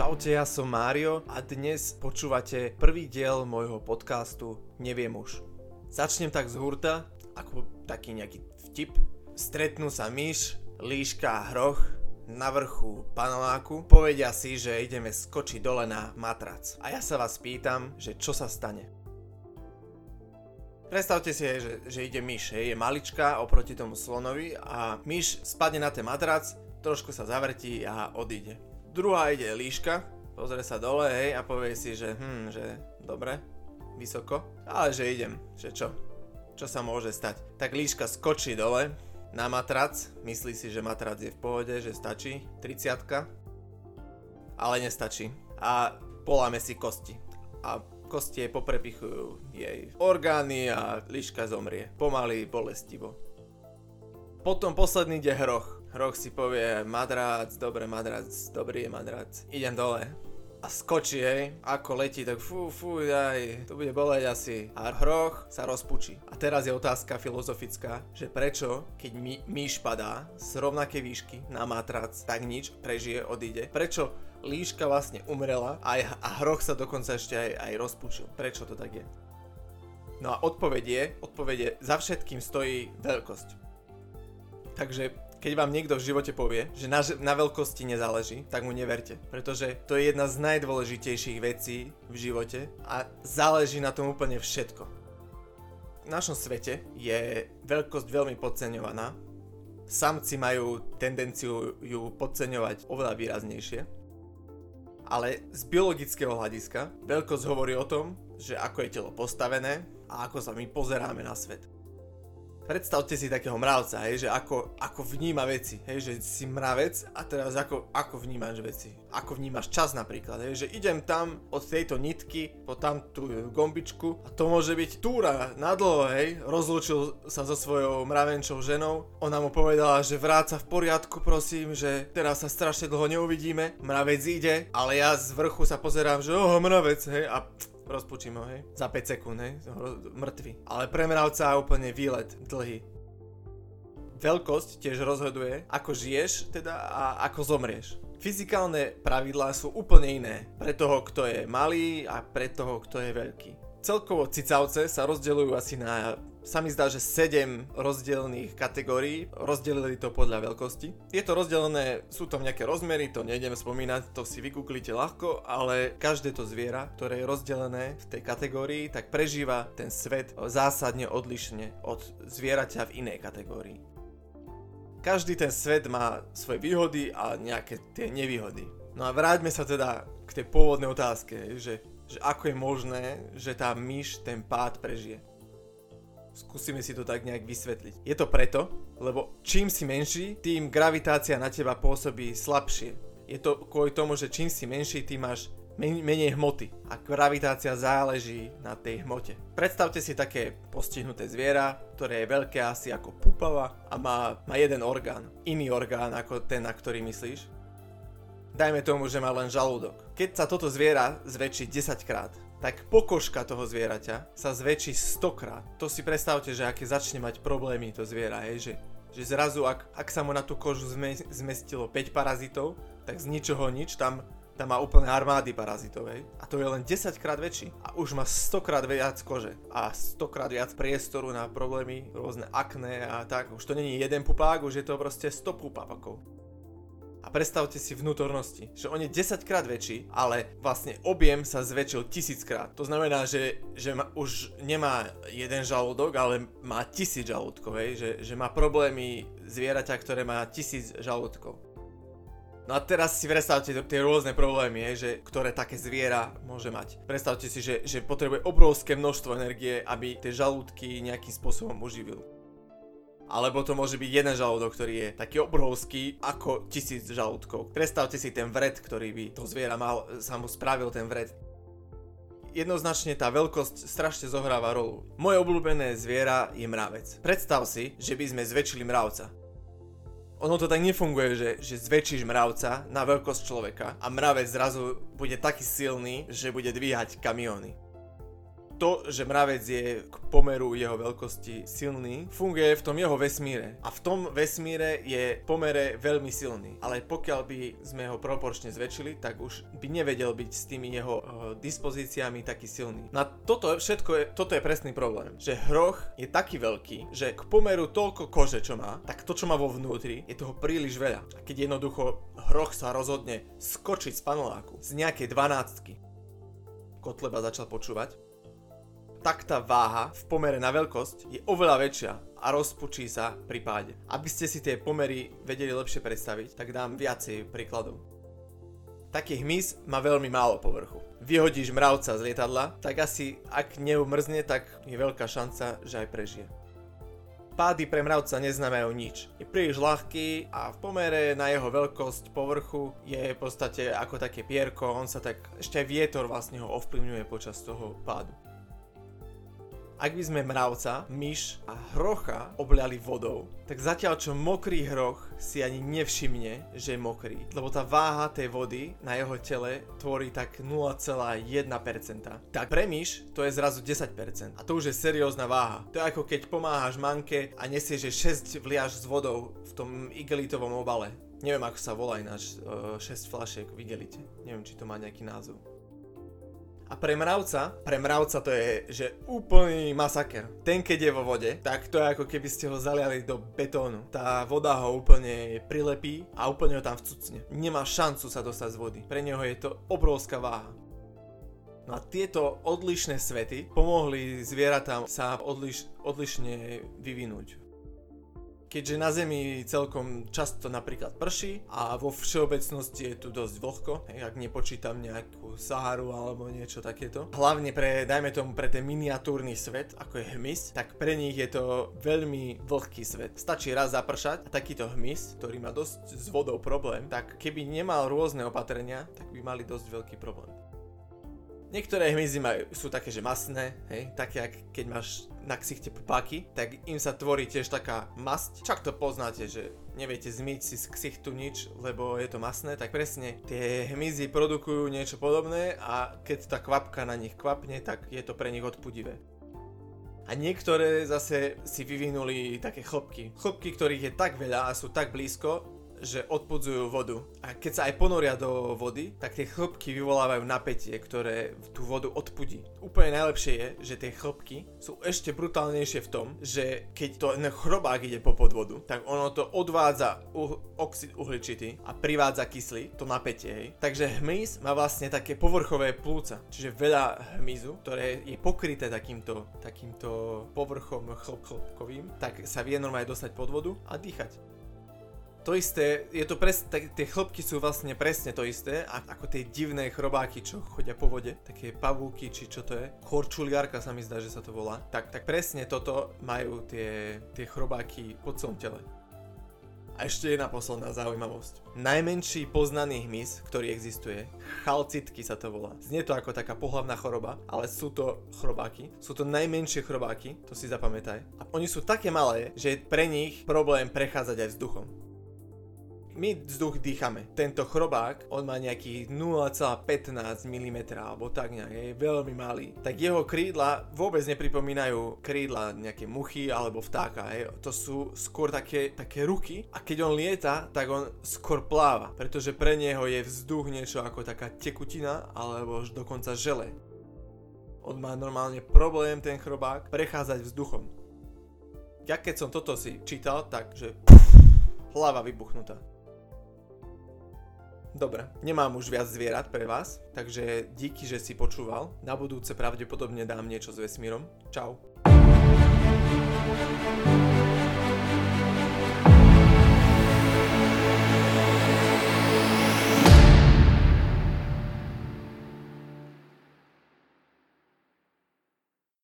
Čaute, ja som Mário a dnes počúvate prvý diel môjho podcastu Neviem už. Začnem tak z hurta, ako taký nejaký vtip. Stretnú sa myš, líška a hroch na vrchu paneláku. Povedia si, že ideme skočiť dole na matrac. A ja sa vás pýtam, že čo sa stane. Predstavte si, že, že ide myš, je malička oproti tomu slonovi a myš spadne na ten matrac, trošku sa zavrtí a odíde. Druhá ide líška, pozrie sa dole, hej, a povie si, že hm, že dobre, vysoko, ale že idem, že čo, čo sa môže stať. Tak líška skočí dole na matrac, myslí si, že matrac je v pohode, že stačí, 30 ale nestačí. A poláme si kosti. A kosti jej poprepichujú jej orgány a líška zomrie. Pomaly, bolestivo. Potom posledný ide hroch Roch si povie, madrac, dobre madrac, dobrý je madrac. Idem dole. A skočí, hej, ako letí, tak fú, fú, aj, to bude boleť asi. A hroch sa rozpučí. A teraz je otázka filozofická, že prečo, keď my, myš padá z rovnakej výšky na matrac, tak nič, prežije, odíde. Prečo líška vlastne umrela a, a hroch sa dokonca ešte aj, aj rozpučil. Prečo to tak je? No a odpoveď je, za všetkým stojí veľkosť. Takže keď vám niekto v živote povie, že na, na veľkosti nezáleží, tak mu neverte. Pretože to je jedna z najdôležitejších vecí v živote a záleží na tom úplne všetko. V našom svete je veľkosť veľmi podceňovaná. Samci majú tendenciu ju podceňovať oveľa výraznejšie. Ale z biologického hľadiska veľkosť hovorí o tom, že ako je telo postavené a ako sa my pozeráme na svet predstavte si takého mravca, hej, že ako, ako vníma veci, hej, že si mravec a teraz ako, ako vnímaš veci, ako vnímaš čas napríklad, hej, že idem tam od tejto nitky po tamtú gombičku a to môže byť túra na dlho, hej, rozlúčil sa so svojou mravenčou ženou, ona mu povedala, že vráca v poriadku, prosím, že teraz sa strašne dlho neuvidíme, mravec ide, ale ja z vrchu sa pozerám, že oho, mravec, hej, a rozpučím ho, hej, za 5 sekúnd, hej, mŕtvy. Ale pre mravca úplne výlet dlhý. Veľkosť tiež rozhoduje, ako žiješ teda a ako zomrieš. Fyzikálne pravidlá sú úplne iné pre toho, kto je malý a pre toho, kto je veľký. Celkovo cicavce sa rozdeľujú asi na sa mi zdá, že 7 rozdielných kategórií, rozdelili to podľa veľkosti. Je to rozdelené, sú tam nejaké rozmery, to nejdem spomínať, to si vygooglite ľahko, ale každé to zviera, ktoré je rozdelené v tej kategórii, tak prežíva ten svet zásadne odlišne od zvieraťa v inej kategórii. Každý ten svet má svoje výhody a nejaké tie nevýhody. No a vráťme sa teda k tej pôvodnej otázke, že, že ako je možné, že tá myš ten pád prežije. Skúsime si to tak nejak vysvetliť. Je to preto, lebo čím si menší, tým gravitácia na teba pôsobí slabšie. Je to kvôli tomu, že čím si menší, tým máš men- menej hmoty a gravitácia záleží na tej hmote. Predstavte si také postihnuté zviera, ktoré je veľké asi ako púpava a má, má jeden orgán. Iný orgán ako ten, na ktorý myslíš. Dajme tomu, že má len žalúdok. Keď sa toto zviera zväčší 10 krát, tak pokožka toho zvieraťa sa zväčší 100 krát. To si predstavte, že aké začne mať problémy to zviera, hej, že, že zrazu ak, ak sa mu na tú kožu zme, zmestilo 5 parazitov, tak z ničoho nič tam tam má úplne armády parazitovej a to je len 10 krát väčší a už má 100 krát viac kože a 100 krát viac priestoru na problémy, rôzne akné a tak. Už to není jeden pupák, už je to proste 100 pupákov. A predstavte si vnútornosti, že on je 10 krát väčší, ale vlastne objem sa zväčšil tisíc krát. To znamená, že, že ma, už nemá jeden žalúdok, ale má tisíc žalúdkov, hej? Že, že má problémy zvieraťa, ktoré má tisíc žalúdkov. No a teraz si predstavte tie rôzne problémy, že, ktoré také zviera môže mať. Predstavte si, že, že potrebuje obrovské množstvo energie, aby tie žalúdky nejakým spôsobom uživil. Alebo to môže byť jeden žalúdok, ktorý je taký obrovský ako tisíc žalúdkov. Predstavte si ten vred, ktorý by to zviera mal, sa mu spravil ten vred. Jednoznačne tá veľkosť strašne zohráva rolu. Moje obľúbené zviera je mravec. Predstav si, že by sme zväčšili mravca. Ono to tak nefunguje, že, že zväčšíš mravca na veľkosť človeka a mravec zrazu bude taký silný, že bude dvíhať kamióny to, že mravec je k pomeru jeho veľkosti silný, funguje v tom jeho vesmíre. A v tom vesmíre je pomere veľmi silný. Ale pokiaľ by sme ho proporčne zväčšili, tak už by nevedel byť s tými jeho uh, dispozíciami taký silný. Na toto všetko je, toto je presný problém. Že hroch je taký veľký, že k pomeru toľko kože, čo má, tak to, čo má vo vnútri, je toho príliš veľa. A keď jednoducho hroch sa rozhodne skočiť z paneláku z nejakej dvanáctky, Kotleba začal počúvať, tak tá váha v pomere na veľkosť je oveľa väčšia a rozpučí sa pri páde. Aby ste si tie pomery vedeli lepšie predstaviť, tak dám viacej príkladov. Taký hmyz má veľmi málo povrchu. Vyhodíš mravca z lietadla, tak asi ak neumrzne, tak je veľká šanca, že aj prežije. Pády pre mravca neznamenajú nič. Je príliš ľahký a v pomere na jeho veľkosť povrchu je v podstate ako také pierko, on sa tak, ešte aj vietor vlastne ho ovplyvňuje počas toho pádu. Ak by sme mravca, myš a hrocha obliali vodou, tak zatiaľ čo mokrý hroch si ani nevšimne, že je mokrý. Lebo tá váha tej vody na jeho tele tvorí tak 0,1%. Tak pre myš to je zrazu 10%. A to už je seriózna váha. To je ako keď pomáhaš manke a nesieš 6 vliaž s vodou v tom igelitovom obale. Neviem ako sa volá ináč 6 flašiek v igelite. Neviem či to má nejaký názov. A pre mravca, pre mravca to je, že úplný masaker. Ten keď je vo vode, tak to je ako keby ste ho zaliali do betónu. Tá voda ho úplne prilepí a úplne ho tam vcucne. Nemá šancu sa dostať z vody. Pre neho je to obrovská váha. No a tieto odlišné svety pomohli zvieratám sa odliš, odlišne vyvinúť keďže na Zemi celkom často napríklad prší a vo všeobecnosti je tu dosť vlhko, ak nepočítam nejakú Saharu alebo niečo takéto. Hlavne pre, dajme tomu, pre ten miniatúrny svet, ako je hmyz, tak pre nich je to veľmi vlhký svet. Stačí raz zapršať a takýto hmyz, ktorý má dosť s vodou problém, tak keby nemal rôzne opatrenia, tak by mali dosť veľký problém. Niektoré hmyzy majú, sú také, že masné, hej, také, ak keď máš na ksichte pupáky, tak im sa tvorí tiež taká masť. Čak to poznáte, že neviete zmyť si z ksichtu nič, lebo je to masné, tak presne tie hmyzy produkujú niečo podobné a keď tá kvapka na nich kvapne, tak je to pre nich odpudivé. A niektoré zase si vyvinuli také chlopky. Chlopky, ktorých je tak veľa a sú tak blízko, že odpudzujú vodu. A keď sa aj ponoria do vody, tak tie chlopky vyvolávajú napätie, ktoré tú vodu odpudí. Úplne najlepšie je, že tie chlopky sú ešte brutálnejšie v tom, že keď to chrobák ide po podvodu, tak ono to odvádza uh, oxid uhličitý a privádza kyslík, to napätie. Hej. Takže hmyz má vlastne také povrchové plúca, čiže veľa hmyzu, ktoré je pokryté takýmto, takýmto povrchom chlop, chlopkovým, tak sa vie normálne dostať pod vodu a dýchať. To isté, je to pres, tak, tie chlopky sú vlastne presne to isté, ako tie divné chrobáky, čo chodia po vode, také pavúky, či čo to je, chorčuliarka sa mi zdá, že sa to volá, tak, tak presne toto majú tie, tie chrobáky po celom tele. A ešte jedna posledná zaujímavosť. Najmenší poznaný hmyz, ktorý existuje, chalcitky sa to volá. Znie to ako taká pohlavná choroba, ale sú to chrobáky. Sú to najmenšie chrobáky, to si zapamätaj. A oni sú také malé, že je pre nich problém prechádzať aj vzduchom my vzduch dýchame. Tento chrobák, on má nejaký 0,15 mm alebo tak nejak, je veľmi malý. Tak jeho krídla vôbec nepripomínajú krídla nejaké muchy alebo vtáka. Je. To sú skôr také, také ruky a keď on lieta, tak on skôr pláva, pretože pre neho je vzduch niečo ako taká tekutina alebo už dokonca žele. On má normálne problém, ten chrobák, prechádzať vzduchom. Ja keď som toto si čítal, tak že hlava vybuchnutá. Dobre, nemám už viac zvierat pre vás, takže díky, že si počúval. Na budúce pravdepodobne dám niečo s vesmírom. Čau.